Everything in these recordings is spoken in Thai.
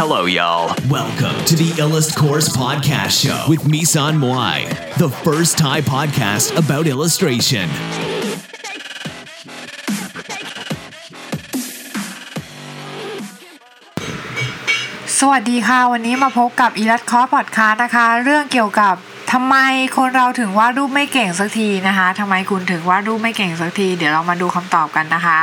Hello, y'all. Welcome to the Illust Course Podcast Show with Misan Moai, the first Thai podcast about illustration. สวัสดีค่ะ วันนี้มาพบกับอีลัดคอร์พอดคาส์นะคะ เรื่องเกี่ยวกับทำไมคนเราถึงวาดรูปไม่เก่งสักทีนะคะทำไมคุณถึงวาดรูปไม่เก่งสักที เดี๋ยวเรามาดูคำตอบกันนะคะ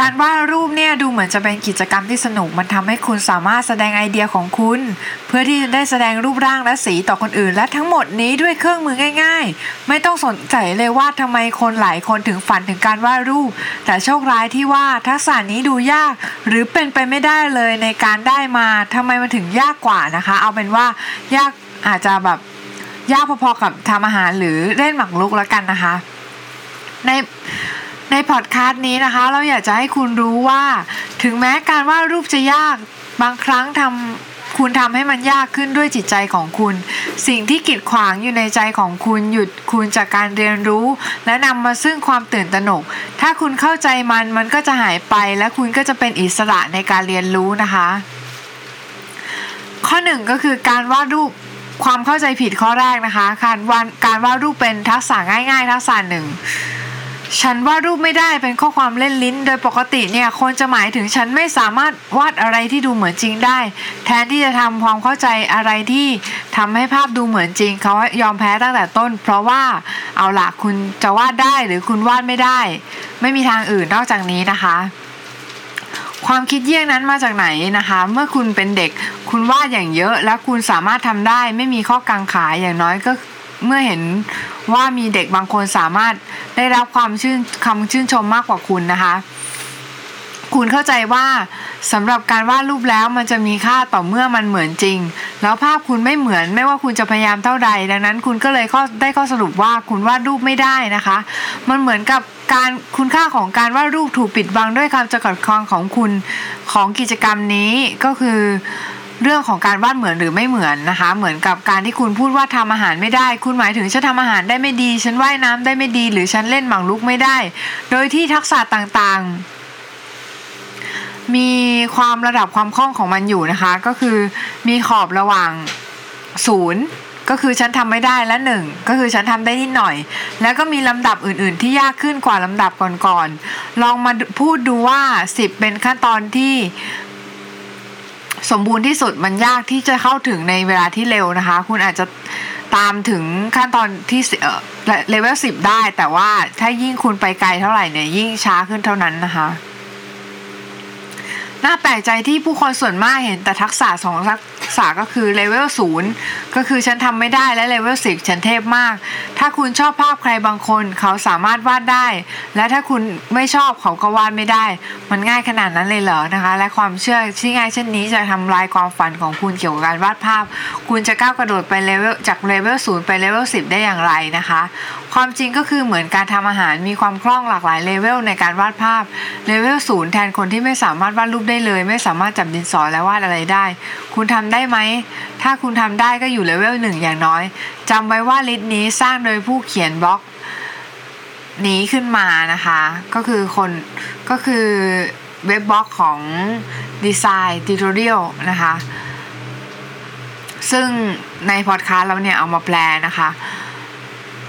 การวาดรูปเนี่ยดูเหมือนจะเป็นกิจกรรมที่สนุก มันทำให้คุณสามารถแสดงไอเดียของคุณ เพื่อที่จะได้แสดงรูปร่างและสีต่อคนอื่น และทั้งหมดนี้ด้วยเครื่องมือง่าย ๆ ไม่ต้องสนใจเลยว่าทำไมคนหลายคนถึงฝันถึงการวาดรูป แต่โชคร้ายที่ว่าทักษะนี้ดูยาก หรือเป็นไปไม่ได้เลยในการได้มาทำไมมันถึงยากกว่านะคะ เอาเป็นว่ายากอาจจะแบบยากพอๆกับทำอาหารหรือเล่นหมากรุกแล้วกันนะคะ ใน ในพอดคาสต์นี้นะคะ เราอยากจะให้คุณรู้ว่า ถึงแม้การวาดรูปจะยากบางครั้งทำคุณทำให้มันยากขึ้นด้วยจิตใจของคุณ สิ่งที่กีดขวางอยู่ในใจของคุณหยุดคุณจากการเรียนรู้ และนำมาซึ่งความตื่นตระหนก ถ้าคุณเข้าใจมันมันก็จะหายไป และคุณก็จะเป็นอิสระในการเรียนรู้นะคะ ข้อหนึ่งก็คือการวาดรูปความเข้าใจผิดข้อแรกนะคะ การวาดการวาดรูปเป็นทักษะง่าย ๆ ทักษะหนึ่ง ฉันวาดรูปไม่ได้เป็นข้อความเล่นลิ้น โดยปกติเนี่ยคนจะหมายถึงฉันไม่สามารถวาดอะไรที่ดูเหมือนจริงได้ แทนที่จะทำความเข้าใจอะไรที่ทำให้ภาพดูเหมือนจริงเขายอมแพ้ตั้งแต่ต้น เพราะว่าเอาล่ะคุณจะวาดได้หรือคุณวาดไม่ได้ ไม่มีทางอื่นนอกจากนี้นะคะความคิดเยี่ยงนั้นมาจากไหนนะคะ เมื่อคุณเป็นเด็ก คุณวาดอย่างเยอะ และคุณสามารถทำได้ ไม่มีข้อกังขาอย่างน้อยก็ เมื่อเห็นว่ามีเด็กบางคนสามารถได้รับความชื่นคำชื่นชมมากกว่าคุณนะคะ คุณเข้าใจว่าสำหรับการวาดรูปแล้วมันจะมีค่าต่อเมื่อมันเหมือนจริง แล้วภาพคุณไม่เหมือนไม่ว่าคุณจะพยายามเท่าใด ดังนั้นคุณก็เลยได้ข้อสรุปว่าคุณวาดรูปไม่ได้นะคะ มันเหมือนกับการคุณค่าของการวาดรูปถูกปิดบังด้วยคำจำกัดความของคุณของกิจกรรมนี้ก็คือ เรื่องของการวาดเหมือนหรือไม่เหมือนนะคะ เหมือนกับการที่คุณพูดว่าทำอาหารไม่ได้ คุณหมายถึงฉันทำอาหารได้ไม่ดี ฉันว่ายน้ำได้ไม่ดี หรือฉันเล่นหมากรุกไม่ได้ โดยที่ทักษะต่างๆ มีความระดับความคล่องของมันอยู่นะคะ ก็คือมีขอบระหว่างศูนย์ก็คือฉันทำไม่ได้และหนึ่งก็คือฉันทำได้นิดหน่อย แล้วก็มีลำดับอื่น ๆ ที่ยากขึ้นกว่าลำดับก่อนๆลองมาพูดดูว่าสิบเป็นขั้นตอนที่ สมบูรณ์ที่สุดมันยากที่จะเข้าถึงในเวลาที่เร็วนะคะ คุณอาจจะตามถึงขั้นตอนที่เออเลเวลสิบได้ แต่ว่าถ้ายิ่งคุณไปไกลเท่าไหร่เนี่ยยิ่งช้าขึ้นเท่านั้นนะคะ น่าแปลกใจที่ผู้คนส่วนมากเห็นแต่ทักษะสองทักษะก็คือเลเวลศูนย์ก็คือฉันทำไม่ได้และเลเวลสิบฉันเทพมาก ถ้าคุณชอบภาพใครบางคน เขาสามารถวาดได้ และถ้าคุณไม่ชอบเขาก็วาดไม่ได้ มันง่ายขนาดนั้นเลยเหรอนะคะ และความเชื่อที่ง่ายเช่นนี้จะทำลายความฝันของคุณเกี่ยวกับการวาดภาพ คุณจะก้าวกระโดดไปเลเวลจากเลเวลศูนย์ไปเลเวลสิบได้อย่างไรนะคะ ความจริงก็คือเหมือนการทำอาหารมีความคล่องหลากหลายเลเวลในการวาดภาพเลเวลศูนย์แทนคนที่ไม่สามารถวาดรูปได้เลย ไม่สามารถจับดินสอและวาดอะไรได้ คุณทำได้ไหม ถ้าคุณทำได้ก็อยู่เลเวลหนึ่งอย่างน้อยจำไว้ว่าลิสต์นี้สร้างโดยผู้เขียนบล็อกนี้ขึ้นมานะคะ ก็คือคนก็คือเว็บบล็อกของ Design Tutorial นะคะ ซึ่งในพอดคาสต์เราเนี่ยเอามาแปลนะคะ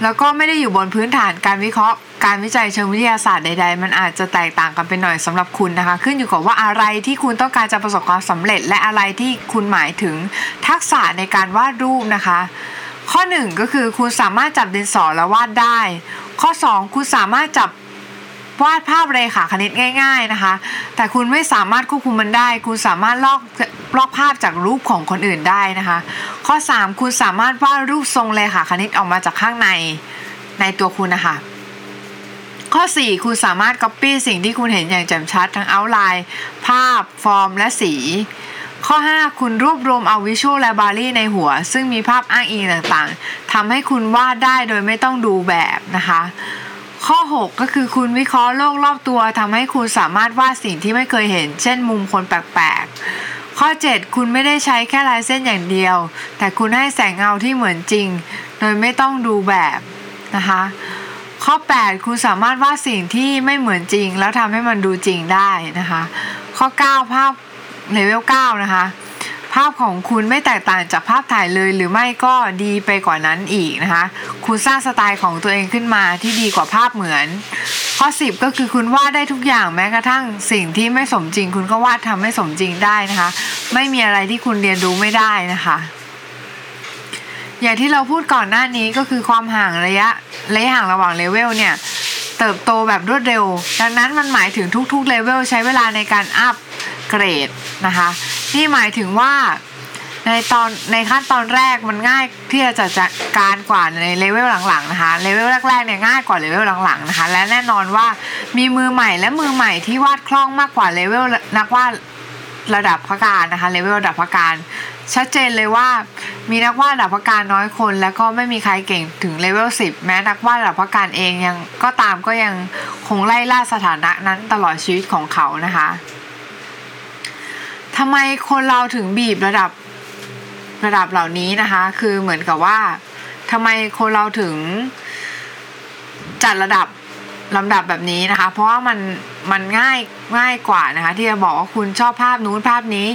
แล้วก็ไม่ได้อยู่บนพื้นฐานการวิเคราะห์ การวิจัยเชิงวิทยาศาสตร์ใด ๆ มันอาจจะแตกต่างกันไปหน่อยสำหรับคุณนะคะ ขึ้นอยู่กับว่าอะไรที่คุณต้องการจะประสบความสำเร็จ และอะไรที่คุณหมายถึงทักษะในการวาดรูปนะคะ ข้อหนึ่งก็คือคุณสามารถจับดินสอแล้ววาดได้ ข้อสองคุณสามารถจับ วาดภาพเรขาคณิตง่าย ๆนะคะ แต่คุณไม่สามารถควบคุมมันได้ คุณสามารถลอกลอกภาพจากรูปของคนอื่นได้นะคะ ข้อ 3 คุณสามารถวาดรูปทรงเรขาคณิตออกมาจากข้างในในตัวคุณนะคะข้อ 4 คุณสามารถ Copy สิ่งที่คุณเห็นอย่างแจ่มชัดทั้ง outline ภาพ ฟอร์ม และสี ข้อ 5 คุณรวบรวมเอา Visual Library ในหัว ซึ่งมีภาพอ้างอิงต่างๆทำให้คุณวาดได้โดยไม่ต้องดูแบบนะคะ ข้อ 6 ก็คือคุณวิเคราะห์โลกรอบตัวทำให้คุณสามารถวาดสิ่งที่ไม่เคยเห็น เช่น มุมคนแปลกๆ ข้อ 7 คุณไม่ได้ใช้แค่ลายเส้นอย่างเดียว แต่คุณให้แสงเงาที่เหมือนจริง โดยไม่ต้องดูแบบนะคะ ข้อ 8 คุณสามารถวาดสิ่งที่ไม่เหมือนจริง แล้วทำให้มันดูจริงได้นะคะ ข้อ 9 ภาพเลเวล9นะคะ ภาพของคุณไม่แตกต่างจากภาพถ่ายเลยหรือไม่ก็ดีไปกว่านั้นอีกนะคะ คุณสร้างสไตล์ของตัวเองขึ้นมาที่ดีกว่าภาพเหมือน ข้อ 10 ก็คือคุณวาดได้ทุกอย่างแม้กระทั่งสิ่งที่ไม่สมจริง คุณก็วาดทำให้สมจริงได้นะคะ ไม่มีอะไรที่คุณเรียนรู้ไม่ได้นะคะ อย่างที่เราพูดก่อนหน้านี้ก็คือความห่างระยะระยะห่างระหว่างเลเวลเนี่ย เติบโตแบบรวดเร็ว ดังนั้นมันหมายถึงทุกๆเลเวลใช้เวลาในการอัพเกรดนะคะนี่หมายถึงว่าในตอนในขั้นตอนแรกมันง่ายที่จะจัดการกว่าในเลเวลหลังๆนะคะเลเวลแรกๆเนี่ยง่ายกว่าเลเวลหลังๆนะคะและแน่นอนว่ามีมือใหม่และมือใหม่ที่วาดคล่องมากกว่าเลเวลนักวาด ระดับพักการนะคะเลเวลระดับพักการชัดเจนเลยว่ามีนักวาดระดับพักการน้อยคน แล้วก็ไม่มีใครเก่งถึงเลเวล10 แม้นักวาดระดับพักการเองยังก็ตามก็ยังคงไล่ล่าสถานะนั้นตลอดชีวิตของเขานะคะทำไมคนเราถึงบีบระดับระดับเหล่านี้นะคะ คือเหมือนกับว่าทำไมคนเราถึงจัดระดับลำดับแบบนี้นะคะ เพราะว่ามันมันง่าย ง่ายกว่านะคะ ที่จะบอกว่าคุณชอบภาพนู้นภาพนี้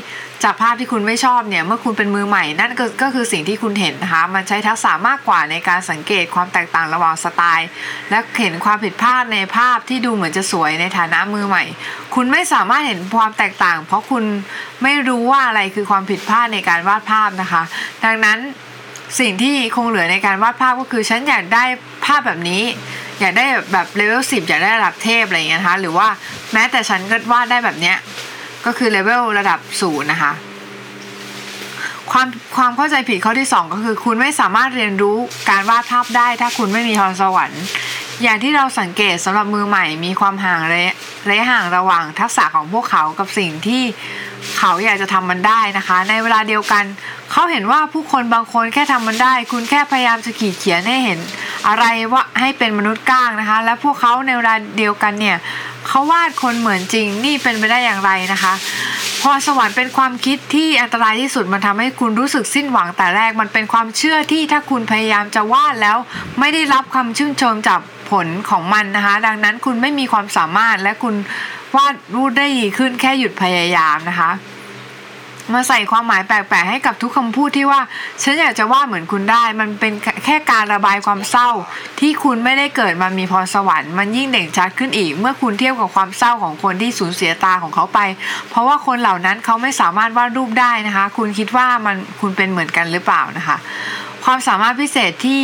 จากภาพที่คุณไม่ชอบเนี่ย เมื่อคุณเป็นมือใหม่นั่นก็ก็คือสิ่งที่คุณเห็นนะคะ มันใช้ทักษะมากกว่าในการสังเกตความแตกต่างระหว่างสไตล์ และเห็นความผิดพลาดในภาพที่ดูเหมือนจะสวยในฐานะมือใหม่ คุณไม่สามารถเห็นความแตกต่าง เพราะคุณไม่รู้ว่าอะไรคือความผิดพลาดในการวาดภาพนะคะ ดังนั้นสิ่งที่คงเหลือในการวาดภาพก็คือฉันอยากได้ภาพแบบนี้ อยากได้แบบเลเวลสิบอยากได้ระดับเทพอะไรเงี้ยนะคะหรือว่าแม้แต่ฉันก็วาดได้แบบเนี้ยก็คือเลเวลระดับศูนย์นะคะ ความความเข้าใจผิดข้อที่ 2 ก็คือ คุณไม่สามารถเรียนรู้การวาดภาพได้ ถ้าคุณไม่มีพรสวรรค์ อย่างที่เราสังเกตสำหรับมือใหม่มีความห่างระยะระยะห่างระหว่างทักษะของพวกเขากับสิ่งที่เขาอยากจะทำมันได้นะคะ ในเวลาเดียวกัน เขาเห็นว่าผู้คนบางคนแค่ทำมันได้ คุณแค่พยายามจะขีดเขียนให้เห็น อะไรว่าให้เป็นมนุษย์ก้างนะคะ และพวกเขาในเวลาเดียวกันเนี่ยเขาวาดคนเหมือนจริงนี่เป็นไปได้อย่างไรนะคะพรสวรรค์เป็นความคิดที่อันตรายที่สุดมันทำให้คุณรู้สึกสิ้นหวังแต่แรกมันเป็นความเชื่อที่ถ้าคุณพยายามจะวาดแล้ว ไม่ได้รับคำชื่นชมจากผลของมันนะคะ ดังนั้นคุณไม่มีความสามารถและคุณวาดรูปได้ดีขึ้นแค่หยุดพยายามนะคะ มาใส่ความหมายแปลกๆให้กับทุกคำพูดที่ว่า ฉันอยากจะวาดเหมือนคุณได้ มันเป็นแค่การระบายความเศร้า ที่คุณไม่ได้เกิดมามีพรสวรรค์มันยิ่งเด่นชัดขึ้นอีก เมื่อคุณเทียบกับความเศร้าของคนที่สูญเสียตาของเขาไป เพราะว่าคนเหล่านั้นเขาไม่สามารถวาดรูปได้นะคะ คุณคิดว่ามันคุณเป็นเหมือนกันหรือเปล่านะคะ ความสามารถพิเศษที่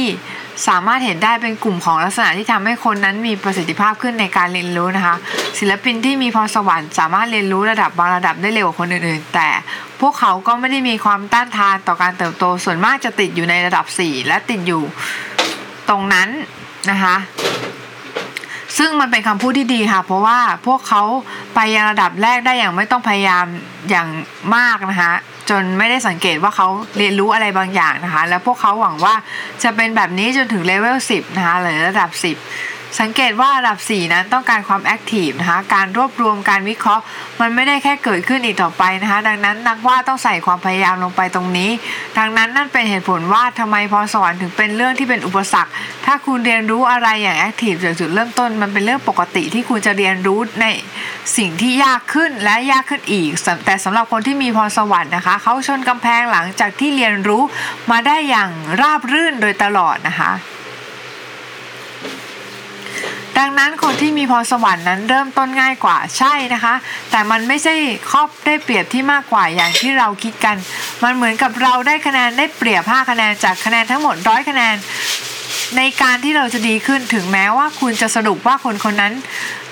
สามารถเห็นได้เป็นกลุ่มของลักษณะที่ทำให้คนนั้นมีประสิทธิภาพขึ้นในการเรียนรู้นะคะ ศิลปินที่มีพรสวรรค์สามารถเรียนรู้ระดับบางระดับได้เร็วกว่าคนอื่นๆ แต่พวกเขาก็ไม่ได้มีความต้านทานต่อการเติบโตส่วนมากจะติดอยู่ในระดับ 4 และติดอยู่ตรงนั้นนะคะซึ่งมันเป็นคำพูดที่ดีค่ะ เพราะว่าพวกเขาไปยังระดับแรกได้อย่างไม่ต้องพยายามอย่างมากนะคะ จนไม่ได้สังเกตว่าเขาเรียนรู้อะไรบางอย่างนะคะ แล้วพวกเขาหวังว่าจะเป็นแบบนี้จนถึงเลเวล10นะคะหรือระดับ 10 สังเกตว่าระดับ 4 นั้นต้องการความแอคทีฟนะคะการรวบรวมการวิเคราะห์ มันไม่ได้แค่เกิดขึ้นอีกต่อไปนะคะดังนั้นนักวาดต้องใส่ความพยายามลงไปตรงนี้ ดังนั้นนั่นเป็นเหตุผลว่าทำไมพรสวรรค์ถึงเป็นเรื่องที่เป็นอุปสรรค ถ้าคุณเรียนรู้อะไรอย่างแอคทีฟจากจุดเริ่มต้น มันเป็นเรื่องปกติที่คุณจะเรียนรู้ในสิ่งที่ยากขึ้นและยากขึ้นอีก แต่สำหรับคนที่มีพรสวรรค์นะคะเขาชนกำแพงหลังจากที่เรียนรู้มาได้อย่างราบรื่นโดยตลอดนะคะ ดังนั้นคนที่มีพรสวรรค์นั้นเริ่มต้นง่ายกว่าใช่นะคะ แต่มันไม่ใช่ครอบได้เปรียบที่มากกว่าอย่างที่เราคิดกัน มันเหมือนกับเราได้คะแนนได้เปรียบ5คะแนนจากคะแนนทั้งหมดร้อยคะแนนในการที่เราจะดีขึ้นถึงแม้ว่าคุณจะสรุปว่าคนคนนั้น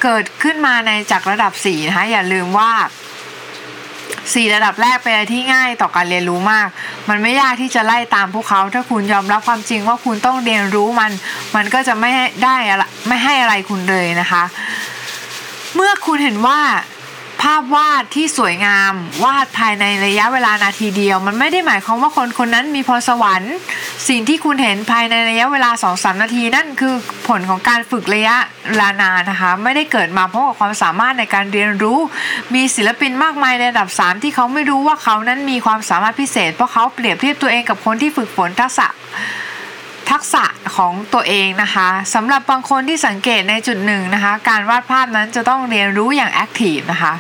เกิดขึ้นมาในจากระดับ4นะคะอย่าลืมว่า สี่ระดับแรกเป็นอะไรที่ง่ายต่อการเรียนรู้มาก มันไม่ยากที่จะไล่ตามพวกเขา ถ้าคุณยอมรับความจริงว่าคุณต้องเรียนรู้มัน มันก็จะไม่ได้อะไรไม่ให้อะไรคุณเลยนะคะ เมื่อคุณเห็นว่า ภาพวาดที่สวยงาม วาดภายในระยะเวลานาทีเดียว มันไม่ได้หมายความว่าคนคนนั้นมีพรสวรรค์ สิ่งที่คุณเห็นภายในระยะเวลา2อสนาทีนั่นคือผลของการฝึกระยะเวลานานนะคะ ไม่ได้เกิดมาเพราะความสามารถในการเรียนรู้ มีศิลปินมากมายในระดับ 3 ที่เขาไม่รู้ว่าเขานั้นมีความสามารถพิเศษ เพราะเขาเปรียบเทียบตัวเองกับคนที่ฝึกฝนทักษะทักษะของตัวเองนะคะสำหรับบางคนที่สังเกตในจุดหนึ่งนะคะ การวาดภาพนั้นจะต้องเรียนรู้อย่างแอคทีฟนะคะ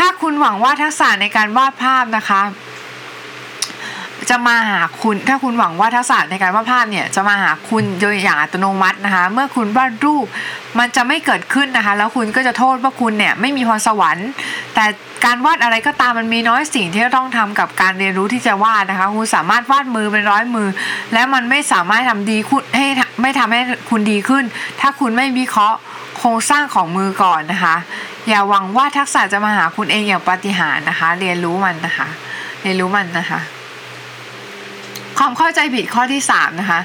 ถ้าคุณหวังว่าทักษะในการวาดภาพนะคะ จะมาหาคุณ ถ้าคุณหวังว่าทักษะในการวาดภาพเนี่ยจะมาหาคุณโดยอย่างอัตโนมัตินะคะ เมื่อคุณวาดรูปมันจะไม่เกิดขึ้นนะคะ แล้วคุณก็จะโทษว่าคุณเนี่ยไม่มีพรสวรรค์ แต่การวาดอะไรก็ตามมันมีน้อยสิ่งที่ต้องทำกับการเรียนรู้ที่จะวาดนะคะ คุณสามารถวาดมือเป็นร้อยมือ และมันไม่สามารถทำดีคุณให้ไม่ทำให้คุณดีขึ้น ถ้าคุณไม่วิเคราะห์ โครงสร้างของมือก่อนนะคะ อย่าหวังว่าทักษะจะมาหาคุณเองอย่างปาฏิหาริย์นะคะ เรียนรู้มันนะคะ เรียนรู้มันนะคะ ความเข้าใจผิดข้อที่สามนะคะ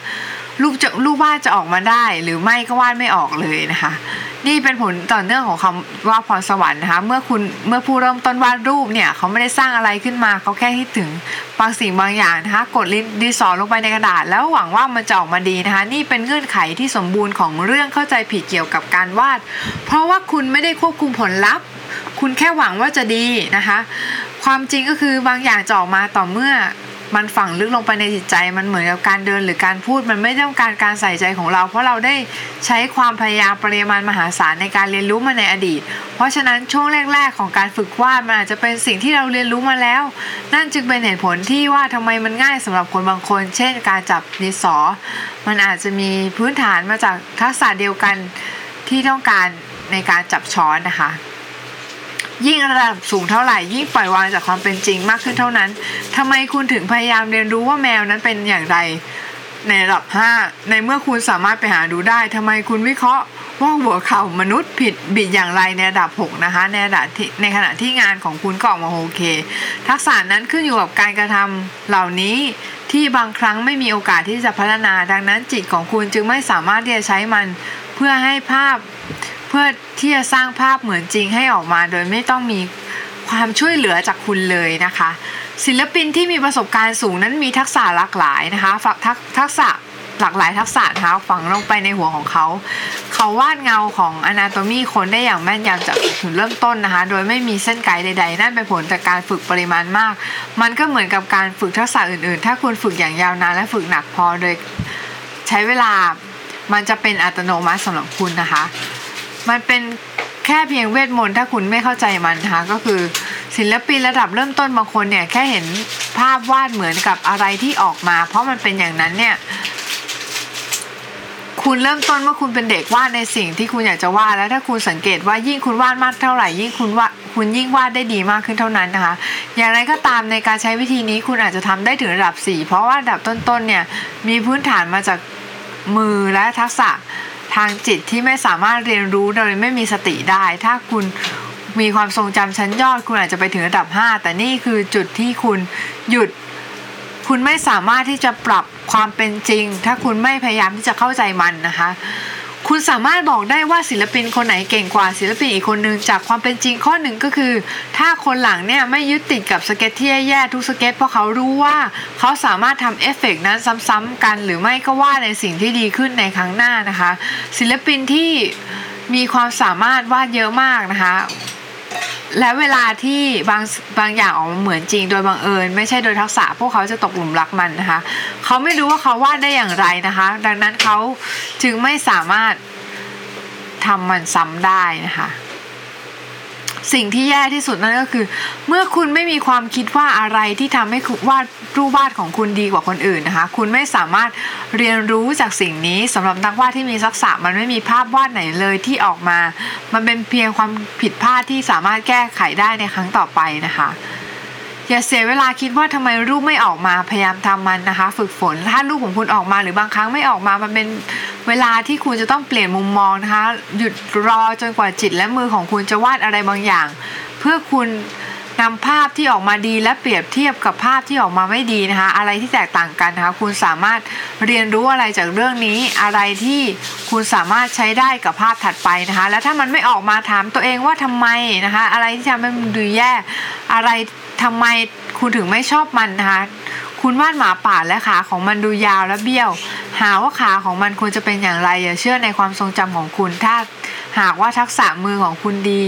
รูปจะรูปวาดจะออกมาได้หรือไม่ก็วาดไม่ออกเลยนะคะ นี่เป็นผลต่อเนื่องของคำว่าพรสวรรค์นะคะเมื่อคุณเมื่อผู้เริ่มต้นวาดรูปเนี่ยเขาไม่ได้สร้างอะไรขึ้นมาเขาแค่คิดถึงบางสิ่งบางอย่างนะคะกดลิ้นดินสอลงไปในกระดาษ แล้วหวังว่ามันจะออกมาดีนะคะ นี่เป็นเงื่อนไขที่สมบูรณ์ของเรื่องเข้าใจผิดเกี่ยวกับการวาด เพราะว่าคุณไม่ได้ควบคุมผลลัพธ์ คุณแค่หวังว่าจะดีนะคะ ความจริงก็คือบางอย่างจะออกมาต่อเมื่อ มันฝังลึกลงไปในจิตใจ มันเหมือนกับการเดินหรือการพูด มันไม่ต้องการการใส่ใจของเรา เพราะเราได้ใช้ความพยายามปริมาณมหาศาลในการเรียนรู้มาในอดีต เพราะฉะนั้นช่วงแรก ๆ ของการฝึกวาดมันอาจจะเป็นสิ่งที่เราเรียนรู้มาแล้ว นั่นจึงเป็นเหตุผลที่ว่าทำไมมันง่ายสำหรับคนบางคน เช่น การจับดินสอ มันอาจจะมีพื้นฐานมาจากทักษะเดียวกันที่ต้องการในการจับช้อนนะคะ ยิ่งระดับสูงเท่าไหร่ยิ่งปล่อยวางจากความเป็นจริงมากขึ้นเท่านั้นทำไมคุณถึงพยายามเรียนรู้ว่าแมวนั้นเป็นอย่างไร ในระดับ 5 ในเมื่อคุณสามารถไปหาดูได้ทำไมคุณวิเคราะห์ว่าหัวเข่ามนุษย์ผิดบิดอย่างไรในระดับ 6 นะคะ ในระดับที่ในขณะที่งานของคุณก็ออกมาโอเค ทักษะนั้นขึ้นอยู่กับการกระทำเหล่านี้ที่บางครั้งไม่มีโอกาสที่จะพัฒนา ดังนั้นจิตของคุณจึงไม่สามารถที่จะใช้มันเพื่อให้ภาพ พื่อที่จะสร้างภาพเหมือนจริงให้ออกมา โดยไม่ต้องมีความช่วยเหลือจากคุณเลยนะคะ ศิลปินที่มีประสบการณ์สูงนั้นมีทักษะหลากหลายนะคะฝักทักทักษะหลากหลายทักษะนะคะฝังลงไปในหัวของเขา เขาวาดเงาของอนาโตมีคนได้อย่างแม่นยำจากจุดเริ่มต้นนะคะ โดยไม่มีเส้นไกด์ใดๆ นั่นเป็นผลจากการฝึกปริมาณมาก มันก็เหมือนกับการฝึกทักษะอื่นๆ ถ้าคุณฝึกอย่างยาวนานและฝึกหนักพอโดยใช้เวลามันจะเป็นอัตโนมัติสำหรับคุณนะคะ มันเป็นแค่เพียงเวทมนต์ถ้าคุณไม่เข้าใจมันนะคะก็คือ ศิลปินระดับเริ่มต้นบางคนเนี่ยแค่เห็นภาพวาดเหมือนกับอะไรที่ออกมา เพราะมันเป็นอย่างนั้นเนี่ยคุณเริ่มต้นว่าคุณเป็นเด็กวาดในสิ่งที่คุณอยากจะวาดแล้วถ้าคุณสังเกตว่ายิ่งคุณวาดมากเท่าไหร่ยิ่งคุณวาดคุณยิ่งวาดได้ดีมากขึ้นเท่านั้นนะคะ อย่างไรก็ตามในการใช้วิธีนี้คุณอาจจะทำได้ถึงระดับ 4 เพราะว่าระดับต้นๆเนี่ยมีพื้นฐานมาจากมือและทักษะ ทางจิตที่ไม่สามารถเรียนรู้โดยไม่มีสติได้ ถ้าคุณมีความทรงจำชั้นยอด คุณอาจจะไปถึงระดับ 5 แต่นี่คือจุดที่คุณหยุด คุณไม่สามารถที่จะปรับความเป็นจริง ถ้าคุณไม่พยายามที่จะเข้าใจมันนะคะ คุณสามารถบอกได้ว่าศิลปินคนไหนเก่งกว่าศิลปินอีกคนนึงจากความเป็นจริงข้อหนึ่งก็คือ ถ้าคนหลังเนี่ยไม่ยึดติดกับสเก็ตที่แย่ๆทุกสเก็ตเพราะเขารู้ว่าเขาสามารถทำเอฟเฟกนั้นซ้ำๆกัน หรือไม่ก็ว่าในสิ่งที่ดีขึ้นในครั้งหน้านะคะ ศิลปินที่มีความสามารถวาดเยอะมากนะคะ และเวลาที่บางบางอย่างออกมาเหมือนจริงโดยบังเอิญ ไม่ใช่โดยทักษะพวกเขาจะตกหลุมรักมันนะคะ เขาไม่รู้ว่าเขาวาดได้อย่างไรนะคะ ดังนั้นเขาจึงไม่สามารถทำมันซ้ำได้นะคะ สิ่งที่แย่ที่สุดนั่นก็คือ เมื่อคุณไม่มีความคิดว่าอะไรที่ทำให้วาดรูปวาดของคุณดีกว่าคนอื่นนะคะ คุณไม่สามารถเรียนรู้จากสิ่งนี้สำหรับนักวาดที่มีทักษะมันไม่มีภาพวาดไหนเลยที่ออกมา มันเป็นเพียงความผิดพลาดที่สามารถแก้ไขได้ในครั้งต่อไปนะคะ อย่าเสียเวลาคิดว่าทำไมรูปไม่ออกมาพยายามทำมันนะคะ ฝึกฝนถ้ารูปของคุณออกมาหรือบางครั้งไม่ออกมามันเป็นเวลาที่คุณจะต้องเปลี่ยนมุมมองนะคะ หยุดรอจนกว่าจิตและมือของคุณจะวาดอะไรบางอย่าง เพื่อคุณนำภาพที่ออกมาดีและเปรียบเทียบกับภาพที่ออกมาไม่ดีนะคะ อะไรที่แตกต่างกันนะคะ คุณสามารถเรียนรู้อะไรจากเรื่องนี้ อะไรที่คุณสามารถใช้ได้กับภาพถัดไปนะคะ และถ้ามันไม่ออกมาถามตัวเองว่าทำไมนะคะ อะไรที่ทำให้มันดูแย่ อะไร ทำไมคุณถึงไม่ชอบมันนะคะคุณวาดหมาป่าและขาของมันดูยาวและเบี้ยว หาว่าขาของมันควรจะเป็นอย่างไรอย่าเชื่อในความทรงจำของคุณถ้าหากว่าทักษะมือของคุณดี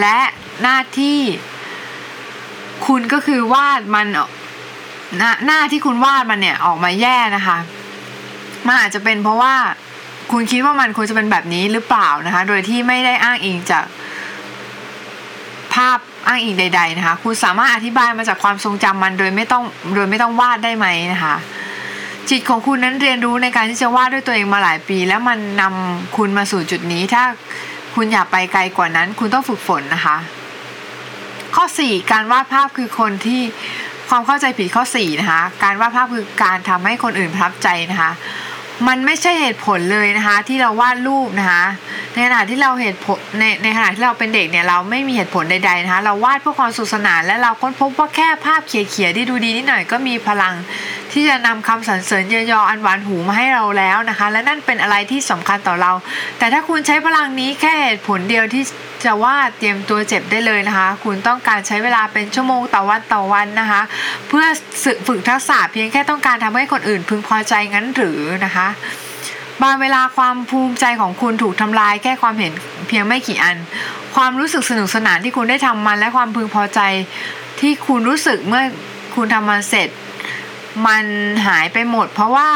และหน้าที่ คุณก็คือวาดมันหน้าหน้าที่คุณวาดมันเนี่ยออกมาแย่นะคะมันอาจจะเป็นเพราะว่าคุณคิดว่ามันควรจะเป็นแบบนี้หรือเปล่านะคะ โดยที่ไม่ได้อ้างอิงจากภาพ อ้างอิงใด ๆ นะคะ คุณสามารถอธิบายมาจากความทรงจำมันโดยไม่ต้องโดยไม่ต้องวาดได้ไหมนะคะ จิตของคุณนั้นเรียนรู้ในการที่จะวาดด้วยตัวเองมาหลายปี แล้วมันนำคุณมาสู่จุดนี้ ถ้าคุณอยากไปไกลกว่านั้น คุณต้องฝึกฝนนะคะ ข้อ 4 การวาดภาพคือคนที่ความเข้าใจผิดข้อ4นะคะ การวาดภาพคือการทำให้คนอื่นประทับใจนะคะ มันไม่ใช่เหตุผลเลยนะคะ ที่เราวาดรูปนะคะ ในขณะที่เราเหตุผลในในขณะที่เราเป็นเด็กเนี่ยเราไม่มีเหตุผลใดๆนะคะ เราวาดเพื่อความสุขสนานและเราค้นพบว่าแค่ภาพเขียๆที่ดูดีนิดหน่อยก็มีพลังที่จะนำคำสรรเสริญเยยออันหวานหูมาให้เราแล้วนะคะ และนั่นเป็นอะไรที่สำคัญต่อเรา แต่ถ้าคุณใช้พลังนี้แค่เหตุผลเดียวที่จะวาดเตรียมตัวเจ็บได้เลยนะคะ คุณต้องการใช้เวลาเป็นชั่วโมงต่อวันต่อวันนะคะ เพื่อฝึกทักษะเพียงแค่ต้องการทำให้คนอื่นพึงพอใจงั้นหรือนะคะบางเวลาความภูมิใจของคุณถูกทำลายแค่ความเห็นเพียงไม่กี่อัน ความรู้สึกสนุกสนานที่คุณได้ทำมันและความพึงพอใจ ที่คุณรู้สึกเมื่อคุณทำมันเสร็จ มันหายไปหมด เพราะว่า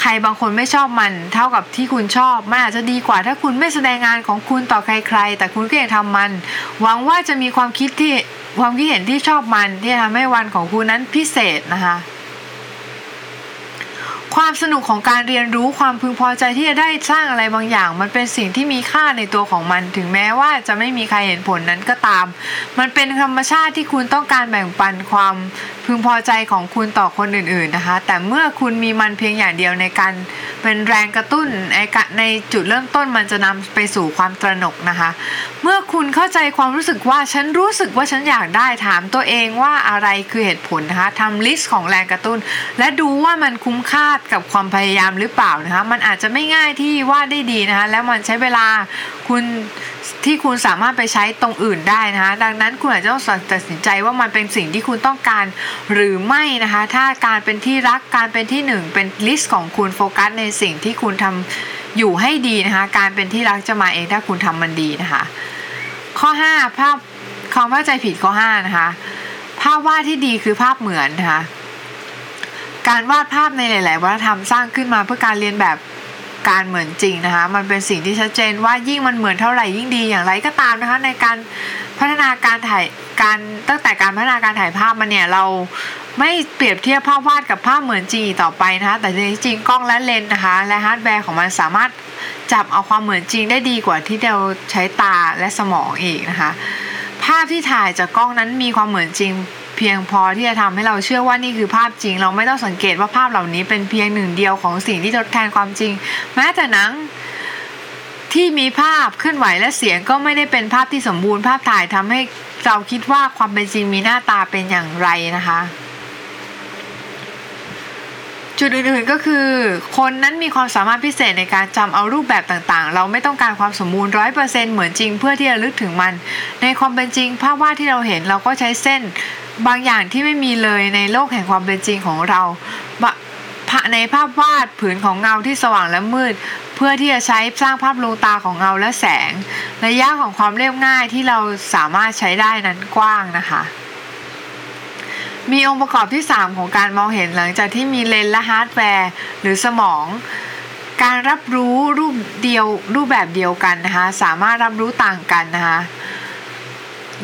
ใครบางคนไม่ชอบมันเท่ากับที่คุณชอบ มันอาจจะดีกว่าถ้าคุณไม่แสดงงานของคุณต่อใครๆ แต่คุณก็ยังทำมัน หวังว่าจะมีความคิดที่ความคิดเห็นที่ชอบมันที่ทำให้วันของคุณนั้นพิเศษนะคะ ความสนุกของการเรียนรู้ความพึงพอใจที่จะได้สร้างอะไรบางอย่าง มันเป็นสิ่งที่มีค่าในตัวของมัน ถึงแม้ว่าจะไม่มีใครเห็นผลนั้นก็ตาม มันเป็นธรรมชาติที่คุณต้องการแบ่งปันความพึงพอใจของคุณต่อคนอื่นๆนะคะ แต่เมื่อคุณมีมันเพียงอย่างเดียวในการเป็นแรงกระตุ้นในจุดเริ่มต้นมันจะนำไปสู่ความตระหนกนะคะ เมื่อคุณเข้าใจความรู้สึกว่าฉันรู้สึกว่าฉันอยากได้ถามตัวเองว่าอะไรคือเหตุผลนะคะทำลิสต์ของแรงกระตุ้น และดูว่ามันคุ้มค่ากับความพยายามหรือเปล่านะคะ มันอาจจะไม่ง่ายที่วาดได้ดีนะคะ แล้วมันใช้เวลาคุณที่คุณสามารถไปใช้ตรงอื่นได้นะคะ ดังนั้นคุณอาจจะต้องตัดสินใจว่ามันเป็นสิ่งที่คุณต้องการหรือไม่นะคะ ถ้าการเป็นที่รักการเป็นที่หนึ่งเป็น list ของคุณโฟกัสในสิ่งที่คุณทำอยู่ให้ดีนะคะ การเป็นที่รักจะมาเองถ้าคุณทำมันดีนะคะ ข้อ 5 ภาพความเข้าใจผิดข้อ 5 นะคะ ภาพวาดที่ดีคือภาพเหมือนนะคะ การวาดภาพในหลาย ๆ วัฒนธรรมสร้างขึ้นมาเพื่อการเลียนแบบการเหมือนจริงนะคะ มันเป็นสิ่งที่ชัดเจนว่ายิ่งมันเหมือนเท่าไหร่ยิ่งดีอย่างไรก็ตามนะคะในการพัฒนาการถ่ายการตั้งแต่การพัฒนาการถ่ายภาพมาเนี่ยเราไม่เปรียบเทียบภาพวาดกับภาพเหมือนจริงต่อไปนะคะแต่จริงกล้องและเลนส์นะคะ และฮาร์ดแวร์ของมันสามารถจับเอาความเหมือนจริงได้ดีกว่าที่เราใช้ตาและสมองอีกนะคะ ภาพที่ถ่ายจากกล้องนั้นมีความเหมือนจริง เพียงพอที่จะทำให้เราเชื่อว่านี่คือภาพจริง เราไม่ต้องสังเกตว่าภาพเหล่านี้เป็นเพียงหนึ่งเดียวของสิ่งที่ทดแทนความจริง แม้แต่หนังที่มีภาพเคลื่อนไหวและเสียงก็ไม่ได้เป็นภาพที่สมบูรณ์ภาพถ่ายทำให้เราคิดว่าความเป็นจริงมีหน้าตาเป็นอย่างไรนะคะ จุดอื่นๆก็คือ คนนั้นมีความสามารถพิเศษในการจำเอารูปแบบต่างๆ เราไม่ต้องการความสมบูรณ์ร้อยเปอร์เซ็นต์เหมือนจริงเพื่อที่จะลึกถึงมัน ในความเป็นจริง ภาพวาดที่เราเห็นเราก็ใช้เส้น บางอย่างที่ไม่มีเลยในโลกแห่งความเป็นจริงของเราในภาพวาดผืนของเงาที่สว่างและมืด เพื่อที่จะใช้สร้างภาพลวงตาของเงาและแสง ระยะของความเรียบง่ายที่เราสามารถใช้ได้นั้นกว้างนะคะ มีองค์ประกอบที่ 3 ของการมองเห็นหลังจากที่มีเลนส์และฮาร์ดแวร์ หรือสมอง การรับรู้รูปเดียวรูปแบบเดียวกันนะคะ สามารถรับรู้ต่างกันนะคะ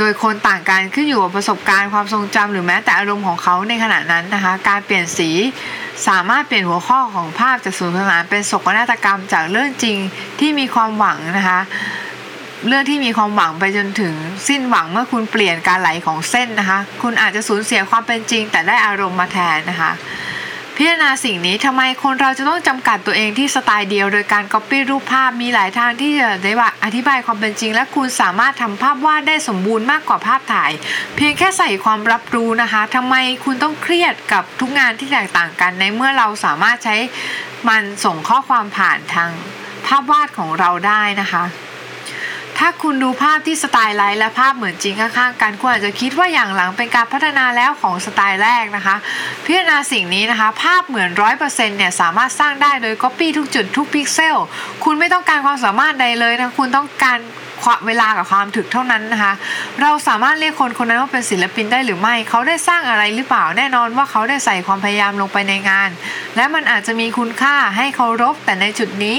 โดยคนต่างกันขึ้นอยู่กับประสบการณ์ความทรงจำหรือแม้แต่อารมณ์ของเขาในขณะนั้นนะคะ การเปลี่ยนสีสามารถเปลี่ยนหัวข้อของภาพจากสูนย์พัฒนาเป็นโศกนาฏกรรมจากเรื่องจริงที่มีความหวังนะคะ เรื่องที่มีความหวังไปจนถึงสิ้นหวังเมื่อคุณเปลี่ยนการไหลของเส้นนะคะ คุณอาจจะสูญเสียความเป็นจริง แต่ได้อารมณ์มาแทนนะคะ พิจารณาสิ่งนี้ทำไมคนเราจะต้องจำกัดตัวเองที่สไตล์เดียว โดยการก๊อปปี้รูปภาพมีหลายทางที่จะได้ว่าอธิบายความเป็นจริง และคุณสามารถทำภาพวาดได้สมบูรณ์มากกว่าภาพถ่าย เพียงแค่ใส่ความรับรู้นะคะทำไมคุณต้องเครียดกับทุกงานที่แตกต่างกันในเมื่อเราสามารถใช้มันส่งข้อความผ่านทางภาพวาดของเราได้นะคะ ถ้าคุณดูภาพที่ stylized และภาพเหมือนจริงข้างๆกันคุณอาจจะคิดว่าอย่างหลังเป็นการพัฒนาแล้วของสไตล์แรกนะคะ พิจารณาสิ่งนี้นะคะ ภาพเหมือนร้อยเปอร์เซ็นต์เนี่ยสามารถสร้างได้โดย Copy ทุกจุดทุกพิกเซลคุณไม่ต้องการความสามารถใดเลยนะคุณต้องการเวลากับความถึกเท่านั้นนะคะ เราสามารถเรียกคนคนนั้นว่าเป็นศิลปินได้หรือไม่ เขาได้สร้างอะไรหรือเปล่า แน่นอนว่าเขาได้ใส่ความพยายามลงไปในงาน และมันอาจจะมีคุณค่าให้เคารพ แต่ในจุดนี้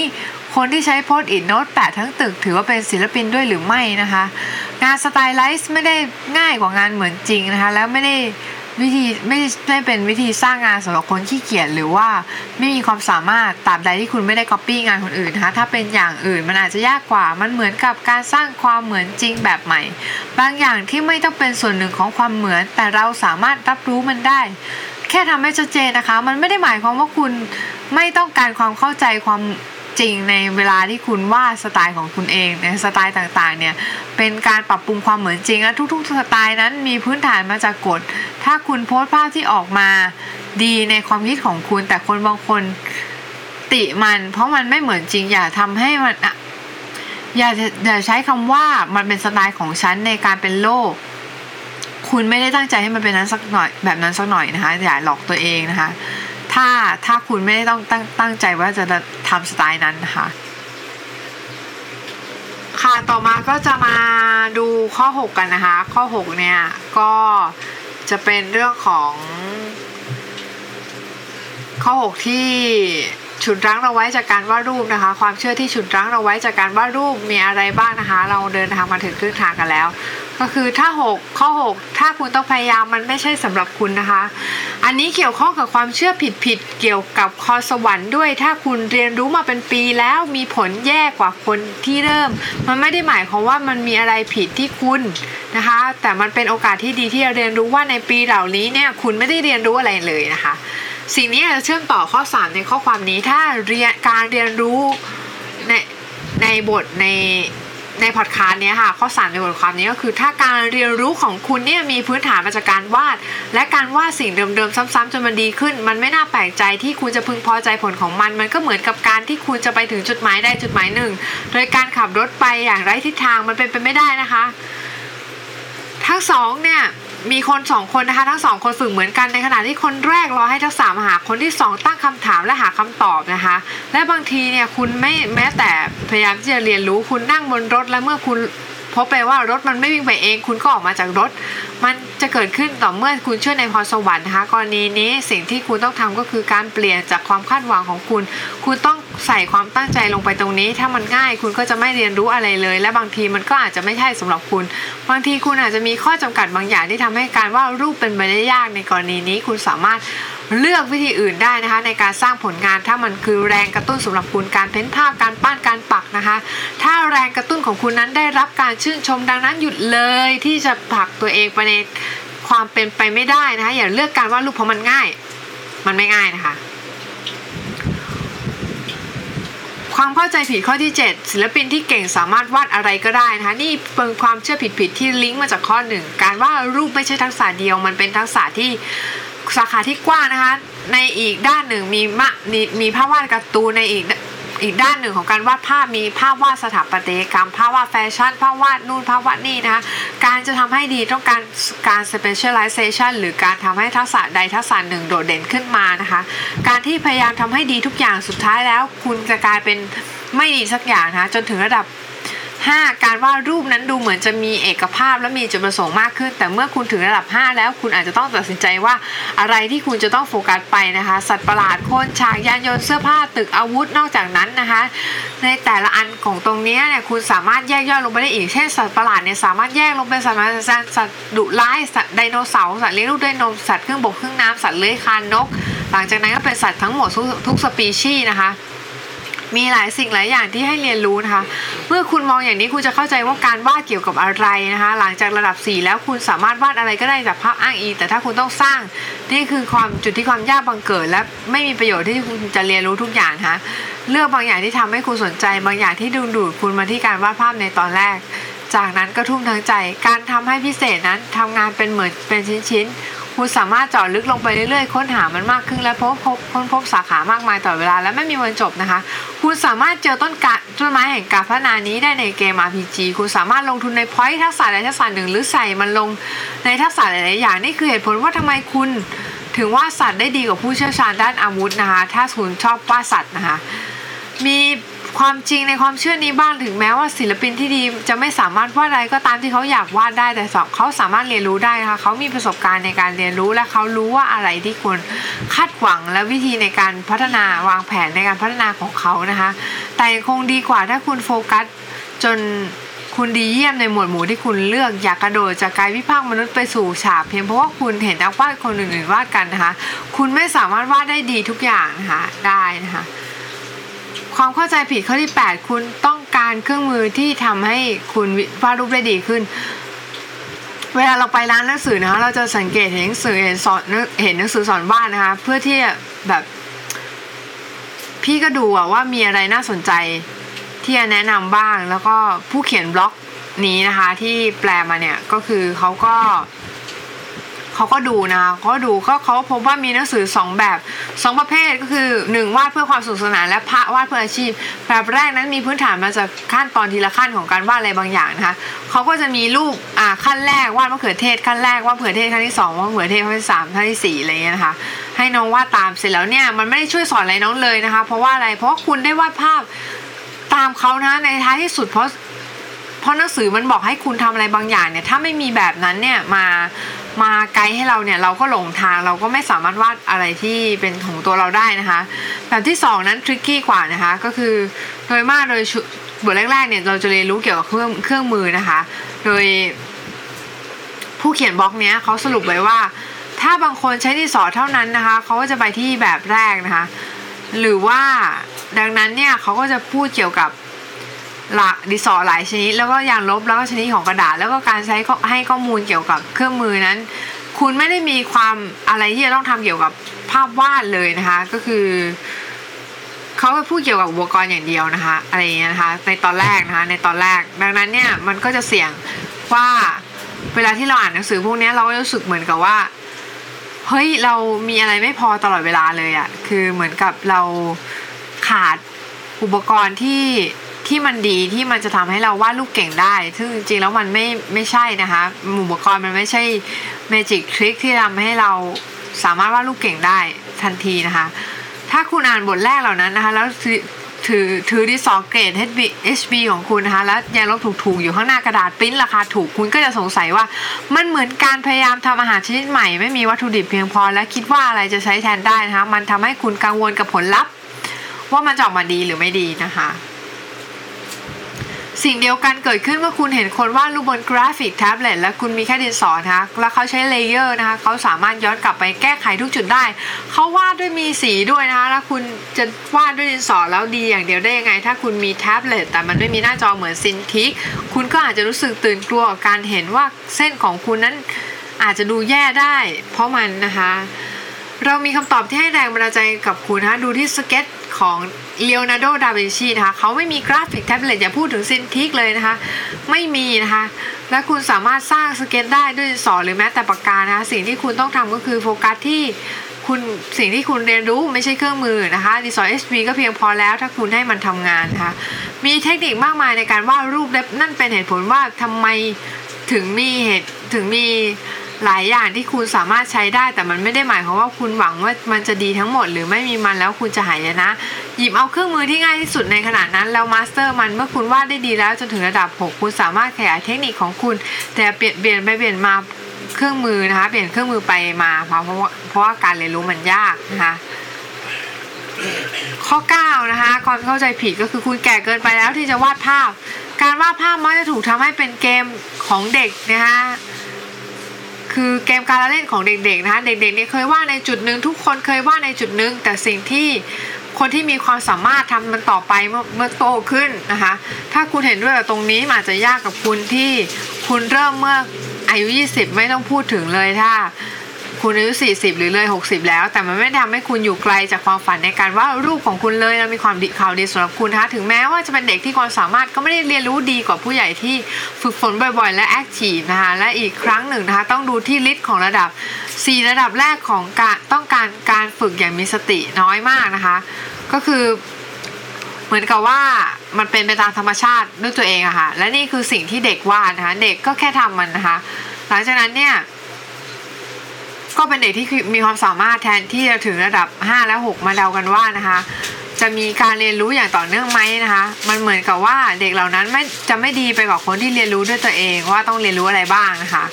คนที่ใช้ Post-it note แปะทั้งตึก ถือว่าเป็นศิลปินด้วยหรือไม่นะคะ งาน stylized ไม่ได้ง่ายกว่างานเหมือนจริงนะคะ แล้วไม่ได้วิธีไม่ไม่เป็นวิธีสร้างงานสำหรับคนขี้เกียจหรือว่าไม่มีความสามารถตาบใดที่คุณไม่ได้ก๊อปปี้งานคนอื่นนะคะถ้าเป็นอย่างอื่นมันอาจจะยากกว่ามันเหมือนกับการสร้างความเหมือนจริงแบบใหม่ บางอย่างที่ไม่ต้องเป็นส่วนหนึ่งของความเหมือน แต่เราสามารถรับรู้มันได้ แค่ทำให้ชัดเจนนะคะ มันไม่ได้หมายความว่าคุณไม่ต้องการความเข้าใจความ จริงในเวลาที่คุณวาดสไตล์ของคุณเองในสไตล์ต่างๆเนี่ยเป็นการปรับปรุงความเหมือนจริงและทุกๆสไตล์นั้นมีพื้นฐานมาจากกฎ ถ้าคุณโพสต์ภาพที่ออกมาดีในความคิดของคุณ แต่คนบางคนติมัน เพราะมันไม่เหมือนจริง อย่าทำให้มันอย่าอย่าใช้คำว่ามันเป็นสไตล์ของฉันในการเป็นโลก คุณไม่ได้ตั้งใจให้มันเป็นนั้นสักหน่อยแบบนั้นสักหน่อยนะคะอย่าหลอกตัวเองนะคะ ถ้าถ้าคุณไม่ได้ต้องตั้งตั้งใจว่าจะทำสไตล์นั้นนะคะค่ะต่อมาก็จะมาดูข้อ 6 กันนะคะ ข้อ 6 เนี่ย ก็จะเป็นเรื่องของ ข้อ 6 ที่ฉุดรั้งเราไว้จากการวาดรูปนะคะ ความเชื่อที่ฉุดรั้งเราไว้จากการวาดรูปมีอะไรบ้างนะคะ เราเดินทางมาถึงครึ่งทางกันแล้วก็คือถ้า 6 ข้อ 6 ถ้าคุณต้องพยายามมันไม่ใช่สำหรับคุณนะคะ อันนี้เกี่ยวข้องกับความเชื่อผิดๆเกี่ยวกับคอสวรรค์ด้วย ถ้าคุณเรียนรู้มาเป็นปีแล้วมีผลแย่กว่าคนที่เริ่ม มันไม่ได้หมายความว่ามันมีอะไรผิดที่คุณนะคะ แต่มันเป็นโอกาสที่ดีที่จะเรียนรู้ว่าในปีเหล่านี้เนี่ยคุณไม่ได้เรียนรู้อะไรเลยนะคะ สิ่งนี้จะเชื่อมต่อข้อ 3 ในข้อความนี้ถ้าเรียนการเรียนรู้ในในบทใน ในพอดคาสต์นี้ค่ะข้อ3ในบทความนี้ก็คือถ้าการเรียนรู้ของคุณเนี่ยมีพื้นฐานมาจากการวาด และการวาดสิ่งเดิมๆซ้ำๆจนมันดีขึ้น มันไม่น่าแปลกใจที่คุณจะพึงพอใจผลของมัน มันก็เหมือนกับการที่คุณจะไปถึงจุดหมายได้จุดหมายหนึ่ง โดยการขับรถไปอย่างไร้ทิศทางมันเป็นไปไม่ได้นะคะ ทั้งสองเนี่ย มีคนสองคนนะคะ ทั้งสองคนฝึกเหมือนกันในขณะที่คนแรกรอให้ทักษะมาหาคนที่สองตั้งคำถามและหาคำตอบนะคะ และบางทีเนี่ยคุณไม่แม้แต่พยายามที่จะเรียนรู้คุณนั่งบนรถและเมื่อคุณ พบไปว่ารถมันไม่วิ่งไปเอง คุณก็ออกมาจากรถ มันจะเกิดขึ้นต่อเมื่อคุณเชื่อในพรสวรรค์นะคะกรณีนี้สิ่งที่คุณต้องทำก็คือการเปลี่ยนจากความคาดหวังของคุณ คุณต้องใส่ความตั้งใจลงไปตรงนี้ ถ้ามันง่ายคุณก็จะไม่เรียนรู้อะไรเลย และบางทีมันก็อาจจะไม่ใช่สำหรับคุณ บางทีคุณอาจจะมีข้อจำกัดบางอย่างที่ทำให้การว่ารูปเป็นไปได้ยากในกรณีนี้คุณสามารถ เลือกวิธีอื่นได้นะคะ ในการสร้างผลงานถ้ามันคือแรงกระตุ้นสำหรับคุณการเพ้นภาพการปั้นการปักนะคะ ถ้าแรงกระตุ้นของคุณนั้นได้รับการชื่นชมดังนั้นหยุดเลยที่จะผลักตัวเองไปในความเป็นไปไม่ได้นะคะอย่าเลือกการวาดรูปเพราะมันง่าย มันไม่ง่ายนะคะความเข้าใจผิดข้อที่ 7 ศิลปินที่เก่งสามารถวาดอะไรก็ได้นะคะนี่เป็นความเชื่อผิดๆที่ลิงก์มาจากข้อหนึ่งการวาดรูปไม่ใช่ทักษะเดียว มันเป็นทักษะที่ สาขาที่กว้างนะคะ ในอีกด้านหนึ่งมีมะมีภาพวาดการ์ตูนในอีกอีกด้านหนึ่งของการวาดภาพมีภาพวาดสถาปัตยกรรม ภาพวาดแฟชั่น ภาพวาดนู่นภาพวาดนี่นะคะ การจะทำให้ดีต้องการการ specialization หรือการทำให้ทักษะใดทักษะหนึ่งโดดเด่นขึ้นมานะคะ การที่พยายามทำให้ดีทุกอย่างสุดท้ายแล้ว คุณจะกลายเป็นไม่ดีสักอย่างนะคะจนถึงระดับ 5. การวาดรูปนั้นดูเหมือนจะมีเอกภาพและมีจุดประสงค์มากขึ้น แต่เมื่อคุณถึงระดับ 5 แล้วคุณอาจจะต้องตัดสินใจว่าอะไรที่คุณจะต้องโฟกัสไปนะคะ สัตว์ประหลาดโคนฉากยานยนต์เสื้อผ้าตึกอาวุธนอกจากนั้นนะคะ ในแต่ละอันของตรงนี้เนี่ยคุณสามารถแยกย่อยลงไปได้อีกเช่นสัตว์ประหลาดเนี่ยสามารถแยกลงเป็นสัตว์สัตว์ดุร้ายสัตว์ไดโนเสาร์สัตว์เลี้ยงลูกด้วยนมสัตว์เครื่องบกเครื่องน้ำสัตว์เลื้อยคลานนก หลังจากนั้นก็เป็นสัตว์ทั้งหมดทุกสปีชีส์นะคะ มีหลายสิ่งหลายอย่างที่ให้เรียนรู้นะคะ เมื่อคุณมองอย่างนี้คุณจะเข้าใจว่าการวาดเกี่ยวกับอะไรนะคะ หลังจากระดับ 4 แล้วคุณสามารถวาดอะไรก็ได้จากภาพอ้างอิงแต่ถ้าคุณต้องสร้างนี่คือความจุดที่ความยากบังเกิด และไม่มีประโยชน์ที่คุณจะเรียนรู้ทุกอย่างนะคะเลือกบางอย่างที่ทำให้คุณสนใจ บางอย่างที่ดึงดูดคุณมาที่การวาดภาพในตอนแรก จากนั้นก็ทุ่มทั้งใจ การทำให้พิเศษนั้นทำงานเป็นเหมือนเป็นชิ้น คุณสามารถเจาะลึกลงไปเรื่อยๆ ค้นหามันมากขึ้นและพบพบค้นพบสาขามากมายต่อเวลา และไม่มีวันจบนะคะ คุณสามารถเจอต้นกะต้นไม้แห่งการพัฒนานี้ได้ในเกม RPG คุณสามารถลงทุนในพอยต์ทักษะใดทักษะหนึ่ง หรือใส่มันลงในทักษะหลายๆอย่างนี่คือเหตุผลว่าทำไมคุณถึงว่าสัตว์ได้ดีกว่าผู้เชี่ยวชาญด้านอาวุธนะคะ ถ้าคุณชอบวาสัตว์นะคะ มี ความจริงในความเชื่อนี้บ้างถึงแม้ว่าศิลปินที่ดีจะไม่สามารถวาดอะไรก็ตามที่เขาอยากวาดได้แต่เขาสามารถเรียนรู้ได้นะคะเขามีประสบการณ์ในการเรียนรู้และเขารู้ว่าอะไรที่ควรคาดหวังและวิธีในการพัฒนาวางแผนในการพัฒนาของเขานะคะ แต่คงดีกว่าถ้าคุณโฟกัสจนคุณดีเยี่ยมในหมวดหมู่ที่คุณเลือกอยากกระโดดจากกายวิภาคมนุษย์ไปสู่ฉากเพียงเพราะว่าคุณเห็นนักวาดคนอื่นๆวาดกันนะคะ คุณไม่สามารถวาดได้ดีทุกอย่างนะคะได้นะคะ ความเข้าใจผิดข้อที่ 8 คุณต้องการเครื่องมือที่ทำให้คุณวาดรูปได้ดีขึ้น เวลาเราไปร้านหนังสือนะคะเราจะสังเกตเห็นหนังสือเห็นสอนเห็นหนังสือสอนวาดนะคะ เพื่อที่แบบพี่ก็ดูว่ามีอะไรน่าสนใจที่จะแนะนำบ้างแล้วก็ผู้เขียนบล็อกนี้นะคะ ที่แปลมาเนี่ยก็คือเขาก็ เขาก็ดูนะเขาดูก็เขาพบว่ามีหนังสือ 2 แบบ 2 ประเภทก็คือ 1 วาดเพื่อความสนุกสนานและพระวาดเพื่ออาชีพ แบบแรกนั้นมีพื้นฐานมาจากขั้นตอนทีละขั้นของการวาดอะไรบางอย่างนะคะเขาก็จะมีรูปอ่าขั้นแรกวาดมะเขือเทศขั้นแรกวาดมะเขือเทศขั้นที่2วาดมะเขือเทศขั้นที่3ขั้นที่4อะไรเงี้ยนะคะให้น้องวาดตามเสร็จแล้วเนี่ยมันไม่ได้ช่วยสอนอะไรน้องเลยนะคะ เพราะว่าอะไรเพราะาคุณได้วาดภาพตามเขานะในท้ายที่สุดเพราะเพราะหนังสือมันบอกให้คุณทำอะไรบางอย่างเนี่ยถ้าไม่มีแบบนั้นเนี่ยมา มาไกด์ให้เราเนี่ยเราก็หลงทางเราก็ไม่สามารถวาดอะไรที่เป็นของตัวเราได้นะคะ แบบที่ 2 นั้นทริกกี้กว่านะคะก็คือโดยมากโดยบทแรกๆเนี่ยเราจะเรียนรู้เกี่ยวกับเครื่องเครื่องมือนะคะ โดย ผู้เขียนบล็อกเนี้ยเขาสรุปไว้ว่า ถ้าบางคนใช้ดินสอเท่านั้นนะคะเขาก็จะไปที่แบบแรกนะคะ หรือว่าดังนั้นเนี่ยเขาก็จะพูดเกี่ยวกับ หลักดิสอหลายชนิด แล้วก็ยางลบแล้วก็ชนิดของกระดาษ แล้วก็การใช้ให้ข้อมูลเกี่ยวกับเครื่องมือนั้น คุณไม่ได้มีความอะไรที่จะต้องทำเกี่ยวกับภาพวาดเลยนะคะ ก็คือเขาพูดเกี่ยวกับอุปกรณ์อย่างเดียวนะคะ อะไรอย่างเงี้ยนะคะ ในตอนแรกนะคะ ในตอนแรก ดังนั้นเนี่ยมันก็จะเสี่ยงว่าเวลาที่เราอ่านหนังสือพวกนี้เราก็รู้สึกเหมือนกับว่าเฮ้ยเรามีอะไรไม่พอตลอดเวลาเลยอะ่ะคือเหมือนกับเราขาดอุปกรณ์ที่ ที่มันดีที่มันจะทำให้เราวาดรูปเก่งได้ ซึ่งจริงๆแล้วมันไม่ไม่ใช่นะคะอุปกรณ์มันไม่ใช่เมจิกทริคที่ทำให้เราสามารถวาดรูปเก่งได้ทันทีนะคะ ถ้าคุณอ่านบทแรกเหล่านั้นนะคะ แล้วถือถือที่สอเกรด HB HB ของคุณนะคะ แล้วยางลบถูกๆ อยู่ข้างหน้ากระดาษปริ้นราคาถูกคุณก็จะสงสัยว่า มันเหมือนการพยายามทำอาหารชนิดใหม่ ไม่มีวัตถุดิบเพียงพอ และคิดว่าอะไรจะใช้แทนได้นะคะ มันทำให้คุณกังวลกับผลลัพธ์ ว่ามันจะออกมาดีหรือไม่ดีนะคะ สิ่งเดียวกันเกิดขึ้นเมื่อคุณเห็นคนวาดรูปบน graphic tablet และคุณมีแค่ดินสอนะคะแล้วเขาใช้ layer นะคะเขาสามารถย้อนกลับไปแก้ไขทุกจุดได้ เขาวาดด้วยมีสีด้วยนะคะแล้วคุณจะวาดด้วยดินสอแล้วดีอย่างเดียวได้ยังไง ถ้าคุณมีแท็บเล็ตแต่มันไม่มีหน้าจอเหมือน Cintiq คุณก็อาจจะรู้สึกตื่นกลัวกับการเห็นว่าเส้นของคุณนั้นอาจจะดูแย่ได้ เพราะมันนะคะ เรามีคำตอบที่ให้แรงบันดาลใจกับคุณนะคะดูที่สเก็ต ของเลโอนาร์โด ดาวินชีนะคะเขาไม่มี graphic tablet อย่าพูดถึง Cintiq เลยนะคะ ไม่มีนะคะ และคุณสามารถสร้างสเก็ตได้ด้วยดินสอหรือแม้แต่ปากกานะคะสิ่งที่คุณต้องทำก็คือโฟกัสที่คุณสิ่งที่คุณเรียนรู้ไม่ใช่เครื่องมือนะคะดีสอ HP ก็เพียงพอแล้วถ้าคุณให้มันทำงานนะคะมีเทคนิคมากมายในการวาดรูปนั่นเป็นเหตุผลว่าทำไมถึงมีเหตุถึงมี หลายอย่างที่คุณสามารถใช้ได้ แต่มันไม่ได้หมายความว่าคุณหวังว่ามันจะดีทั้งหมด หรือไม่มีมันแล้วคุณจะหายนะ หยิบเอาเครื่องมือที่ง่ายที่สุดในขณะนั้นแล้วมาสเตอร์มันเมื่อคุณวาดได้ดีแล้วจนถึงระดับ 6 คุณสามารถขยายเทคนิคของคุณ แต่เปลี่ยนเปลี่ยนไปเปลี่ยนมาเครื่องมือนะคะ เปลี่ยนเครื่องมือไปมาเพราะว่าเพราะว่าการเรียนรู้มันยากนะคะข้อ 9 นะคะความเข้าใจผิดก็คือคุณแก่เกินไปแล้วที่จะวาดภาพ การวาดภาพมักจะถูกทำให้เป็นเกมของเด็กนะคะ คือเกมการเล่นของเด็กๆนะคะเด็กๆเนี่ยเคยว่าในจุดหนึ่งทุกคนเคยว่าในจุดหนึ่งแต่สิ่งที่คนที่มีความสามารถทำมันต่อไปเมื่อเมื่อโตขึ้นนะคะ ถ้าคุณเห็นด้วยกับตรงนี้อาจจะยากกับคุณที่คุณเริ่มเมื่ออายุ 20 ไม่ต้องพูดถึงเลยถ้า คุณอายุ 40 หรือเลย 60 แล้ว แต่มันไม่ทำให้คุณอยู่ไกลจากความฝันในการว่ารูปของคุณเลยแล้วมีความดีข่าวดีสำหรับคุณนะคะถึงแม้ว่าจะเป็นเด็กที่ความสามารถก็ไม่ได้เรียนรู้ดีกว่าผู้ใหญ่ที่ฝึกฝนบ่อยๆ และแอคทีฟนะคะและอีกครั้งหนึ่งนะคะต้องดูที่ลิสต์ของระดับ 4 ระดับแรกของการต้องการการฝึกอย่างมีสติน้อยมากนะคะ ก็คือเหมือนกับว่ามันเป็นไปตามธรรมชาติด้วยตัวเองอะค่ะและนี่คือสิ่งที่เด็กวาดนะคะเด็กก็แค่ทำมันนะคะ หลังจากนั้นเนี่ย ก็เป็นเด็กที่มีความสามารถแทนที่จะถึงระดับ 5 และ 6 มาเดากันว่านะคะ จะมีการเรียนรู้อย่างต่อเนื่องไหมนะคะ มันเหมือนกับว่าเด็กเหล่านั้นไม่จะไม่ดีไปกว่าคนที่เรียนรู้ด้วยตัวเองว่าต้องเรียนรู้อะไรบ้างนะคะ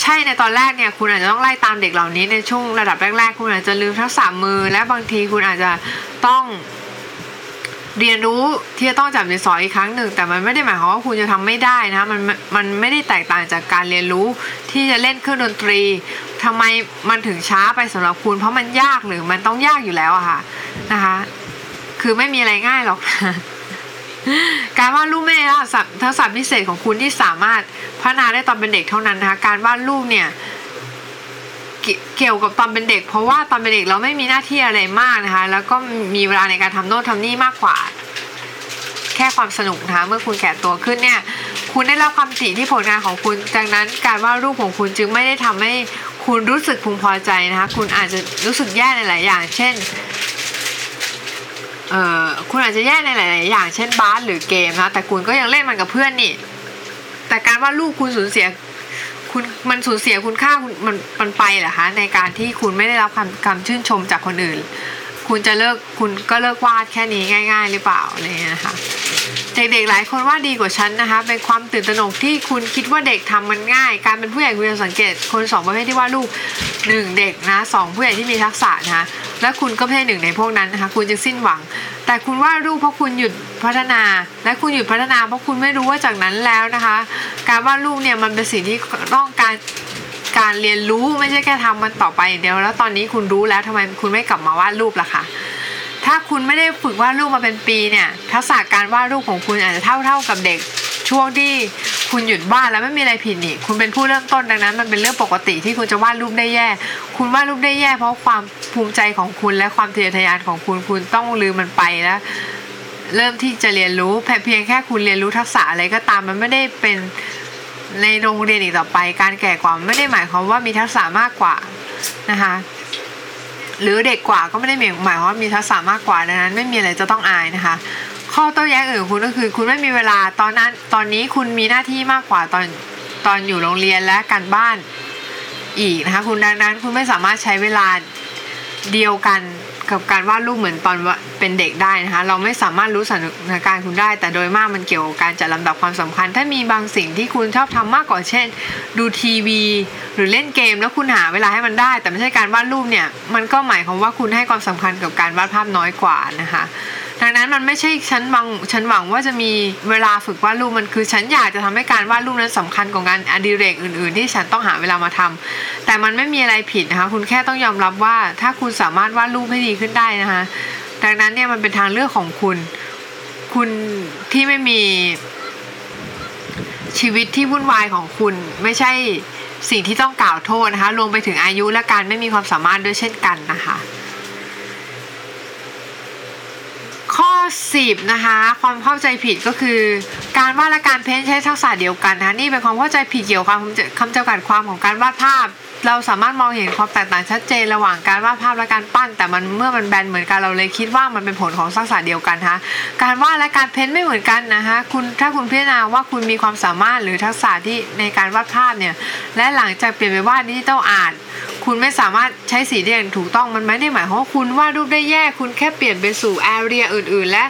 ใช่ในตอนแรกเนี่ยคุณอาจจะต้องไล่ตามเด็กเหล่านี้ในช่วงระดับแรก ๆ คุณอาจจะลืมทักษะมือ และบางทีคุณอาจจะต้อง เรียนรู้ที่จะต้องจับดินสออีกครั้งหนึ่ง แต่มันไม่ได้หมายความว่าคุณจะทำไม่ได้นะมันมันไม่ได้แตกต่างจากการเรียนรู้ที่จะเล่นเครื่องดนตรีทำไมมันถึงช้าไปสำหรับคุณ เพราะมันยากหรือมันต้องยากอยู่แล้วอะค่ะนะคะ คือไม่มีอะไรง่ายหรอกการวาดรูปไม่ใช่ทักษะพิเศษของคุณที่สามารถพัฒนาได้ตอนเป็นเด็กเท่านั้นนะคะ การวาดรูปเนี่ย เกี่ยวกับตอนเป็นเด็ก เพราะว่าตอนเป็นเด็กเราไม่มีหน้าที่อะไรมากนะคะ แล้วก็มีเวลาในการทำโน่นทำนี่มากกว่า แค่ความสนุกนะคะเมื่อคุณแก่ตัวขึ้นเนี่ย คุณได้รับความติที่ผลงานของคุณดังนั้นการวาดรูปของคุณจึงไม่ได้ทำให้คุณรู้สึกพึงพอใจนะคะ คุณอาจจะรู้สึกแย่ในหลายอย่าง เช่นเอ่อคุณอาจจะแย่ในหลาย ๆ อย่างเช่นบาสหรือเกมนะแต่คุณก็ยังเล่นมันกับเพื่อนนี่แต่การว่าลูกคุณสูญเสีย คุณมันสูญเสียคุณค่าคุณมันมันไปเหรอคะในการที่คุณไม่ได้รับคำคำชื่นชมจากคนอื่น คุณจะเลิกคุณก็เลิกวาดแค่นี้ง่าย ๆ หรือเปล่าอะไรเงี้ยนะคะเด็กๆหลายคนว่าดีกว่าฉันนะคะ เป็นความตื่นตระหนกที่คุณคิดว่าเด็กทำมันง่าย การเป็นผู้ใหญ่คุณจะสังเกตคนสองประเภทที่ว่าลูกหนึ่งเด็กนะสองผู้ใหญ่ที่มีทักษะนะคะ และคุณก็ไม่ใช่หนึ่งในพวกนั้นนะคะคุณจะสิ้นหวัง แต่คุณว่าลูกเพราะคุณหยุดพัฒนา และคุณหยุดพัฒนาเพราะคุณไม่รู้ว่าจากนั้นแล้วนะคะ การวาดรูปเนี่ยมันเป็นสิ่งที่ต้องการการเรียนรู้ไม่ใช่แค่ทำมันต่อไปเดียวแล้วตอนนี้คุณรู้แล้วทำไมคุณไม่กลับมาวาดรูปล่ะคะถ้าคุณไม่ได้ฝึกวาดรูปมาเป็นปีเนี่ยทักษะการวาดรูปของคุณอาจจะเท่าเท่ากับเด็กช่วงที่ คุณหยุดวาดแล้วไม่มีอะไรผิดนี่ คุณเป็นผู้เริ่มต้นดังนั้น มันเป็นเรื่องปกติที่คุณจะวาดรูปได้แย่ คุณวาดรูปได้แย่เพราะความภูมิใจของคุณและความทะเยอทะยานของคุณ คุณต้องลืมมันไปแล้วเริ่มที่จะเรียนรู้เพียงแค่คุณเรียนรู้ทักษะอะไรก็ตามมันไม่ได้เป็นในโรงเรียนอีกต่อไป การแก่กว่าไม่ได้หมายความว่ามีทักษะมากกว่านะคะหรือเด็กกว่าก็ไม่ได้หมายความว่ามีทักษะมากกว่าดังนั้น ไม่มีอะไรจะต้องอายนะคะ ข้อโต้แย้งอื่นคุณก็คือ คุณไม่มีเวลาตอนนั้นตอนนี้คุณมีหน้าที่มากกว่าตอนตอนอยู่โรงเรียนและการบ้านอีกนะคะคุณดังนั้นคุณไม่สามารถใช้เวลาเดียวกันกับการวาดรูปเหมือนตอนเป็นเด็กได้นะคะเราไม่สามารถรู้สถานการณ์คุณได้ แต่โดยมากมันเกี่ยวกับการจัดลำดับความสำคัญ ถ้ามีบางสิ่งที่คุณชอบทำมากกว่าเช่น ดูทีวี หรือเล่นเกมแล้วคุณหาเวลาให้มันได้ แต่ไม่ใช่การวาดรูปเนี่ยมันก็หมายความว่าคุณให้ความสำคัญกับการวาดภาพน้อยกว่านะคะ ดังนั้นมันไม่ใช่ฉันหวังฉันหวังว่าจะมีเวลาฝึกวาดรูปมันคือ ฉันอยากจะทำให้การวาดรูปนั้นสำคัญกว่าการอดิเรกอื่น ๆ ที่ฉันต้องหาเวลามาทำแต่มันไม่มีอะไรผิดนะคะ คุณแค่ต้องยอมรับว่าถ้าคุณสามารถวาดรูปให้ดีขึ้นได้นะคะ ดังนั้นเนี่ยมันเป็นทางเลือกของคุณ คุณที่ไม่มีชีวิตที่วุ่นวายของคุณไม่ใช่สิ่งที่ต้องกล่าวโทษนะคะรวมไปถึงอายุและการไม่มีความสามารถด้วยเช่นกันนะคะ 10นะคะ ความเข้าใจผิดก็คือ การวาดและการเพ้นใช้ทักษะเดียวกันนะนี่เป็นความเข้าใจผิดเกี่ยวกับคำจำกัดความของการวาดภาพ เราสามารถมองเห็นความแตกต่างชัดเจนระหว่างการวาดภาพและการปั้น แต่มันเมื่อมันแบนเหมือนกันเราเลยคิดว่ามันเป็นผลของทักษะเดียวกันฮะการวาดและการ paint ไม่เหมือนกันนะคะคุณถ้าคุณพิจารณาว่าคุณมีความสามารถหรือทักษะที่ในการวาดภาพเนี่ยและหลังจากเปลี่ยนไปวาด digital art คุณไม่สามารถใช้สีได้อย่างถูกต้องมันไม่ได้หมายความว่าคุณวาดรูปได้แย่คุณแค่เปลี่ยนไปสู่ area อื่น ๆ และ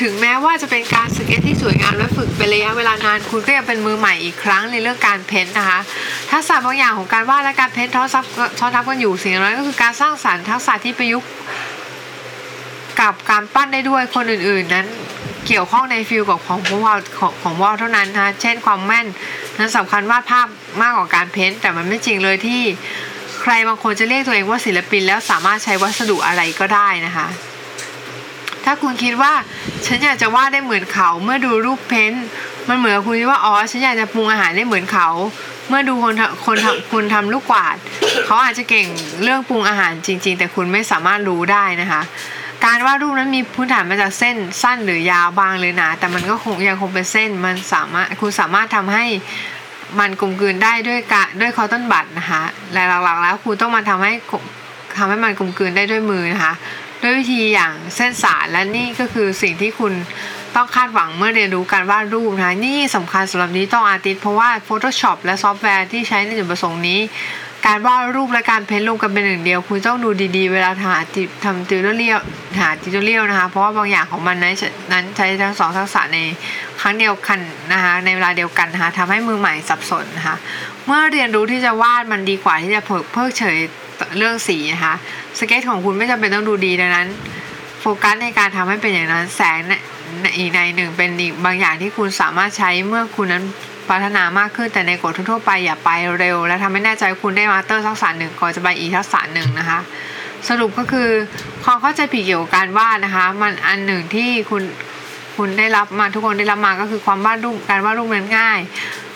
ถึงแม้ว่าจะเป็นการสเก็ตที่สวยงามและฝึกเป็นระยะเวลานาน คุณก็ยังเป็นมือใหม่อีกครั้งในเรื่องการ paint นะคะ ทักษะบางอย่างของการวาดและการเพ้นท้อซับท้อทับกันอยู่สิ่งนั้นก็คือการสร้างสรรค์ทักษะที่ประยุกต์กับการปั้นได้ด้วยคนอื่น ๆ นั้นเกี่ยวข้องในฟิลกับของวอลของของวอลเท่านั้นนะคะเช่นความแม่นนั้นสำคัญวาดภาพมากกว่าการเพ้นแต่มันไม่จริงเลยที่ ใครบางคนจะเรียกตัวเองว่าศิลปินแล้วสามารถใช้วัสดุอะไรก็ได้นะคะ ถ้าคุณคิดว่าฉันอยากจะวาดได้เหมือนเขาเมื่อดูรูปเพ้นมันเหมือนคุณคิดว่าอ๋อฉันอยากจะปรุงอาหารได้เหมือนเขา เมื่อดูคนคนทำคุณทำลูกกวาด เขาอาจจะเก่งเรื่องปรุงอาหารจริง ๆ แต่คุณไม่สามารถรู้ได้นะคะ การวาดรูปนั้นมีพื้นฐานมาจากเส้นสั้นหรือยาวบางหรือหนาแต่มันก็คงยังคงเป็นเส้นมันสามารถคุณสามารถทำให้ มันกลมกลืนได้ด้วยกะด้วยคอต้นบัตนะคะและหลักๆแล้วคุณต้องมาทำให้ทำให้มันกลมกลืนได้ด้วยมือนะคะด้วยวิธีอย่างเส้นสารและนี่ก็คือสิ่งที่คุณต้องคาดหวังเมื่อเรียนรู้การวาดรูปนะคะนี่สำคัญสำหรับ digital artist เพราะว่า Photoshop และซอฟต์แวร์ที่ใช้ในจุดประสงค์นี้ การวาดรูปและการ paint รวมกันเป็นหนึ่งเดียว คุณต้องดูดีๆ เวลาหา tutorial หา tutorial นะคะ เพราะว่าบางอย่างของมันนั้นใช้ทั้งสองทักษะในครั้งเดียวกันนะคะในเวลาเดียวกันนะคะทำให้มือใหม่สับสนนะคะเมื่อเรียนรู้ที่จะวาดมันดีกว่าที่จะเพิกเฉยเรื่องสีนะคะสเก็ตของคุณไม่จำเป็นต้องดูดีดังนั้น โฟกัสในการทำให้เป็นอย่างนั้นแสงอีกในหนึ่งเป็นอีกบางอย่างที่คุณสามารถใช้เมื่อคุณนั้น พัฒนามากขึ้นแต่ในกฎทั่วไปอย่าไปเร็ว และทำให้แน่ใจคุณได้ master ทักษะหนึ่งก่อนจะไปอีกทักษะหนึ่งนะคะ สรุปก็คือความเข้าใจผิดเกี่ยวกับการวาดนะคะ มันอันหนึ่งที่คุณคุณได้รับมาทุกคนได้รับมาก็คือความวาดรูปการวาดรูปนั้นง่าย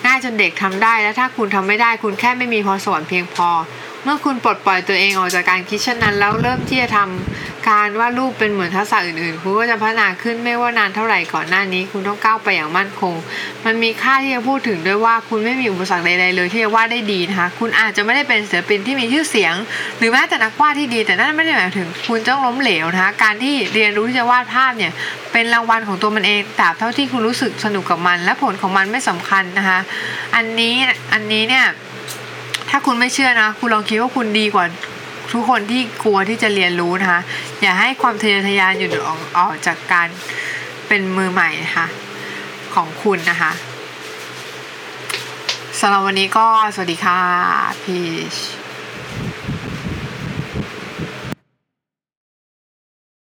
ง่ายจนเด็กทำได้ และถ้าคุณทำไม่ได้ คุณแค่ไม่มีพรสวรรค์เพียงพอ เมื่อคุณปลดปล่อยตัวเองออกจากการคิดเช่นนั้น แล้วเริ่มที่จะทำ การวาดรูปเป็นเหมือนทักษะอื่นๆ คุณก็จะพัฒนาขึ้นไม่ว่านานเท่าไหร่ก่อนหน้านี้ คุณต้องก้าวไปอย่างมั่นคง มันมีค่าที่จะพูดถึงด้วยว่าคุณไม่มีอุปสรรคใดๆเลยที่จะวาดได้ดีนะคะคุณอาจจะไม่ได้เป็นศิลปินที่มีชื่อเสียง หรือแม้แต่นักวาดที่ดี แต่นั่นไม่ได้หมายถึง คุณต้องล้มเหลวนะคะการที่เรียนรู้ที่จะวาดภาพเนี่ยเป็นรางวัลของตัวมันเองตราบเท่าที่คุณรู้สึกสนุกกับมัน และผลของมันไม่สำคัญนะคะอันนี้อันนี้เนี่ยถ้าคุณไม่เชื่อนะ คุณลองคิดว่าคุณดีกว่า ทุกคนที่กลัวที่จะเรียนรู้นะคะ อย่าให้ความทะเยอทะยานหยุดออกออกจากการเป็นมือใหม่นะคะของคุณนะคะสำหรับวันนี้ก็สวัสดีค่ะพีช